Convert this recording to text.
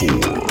four.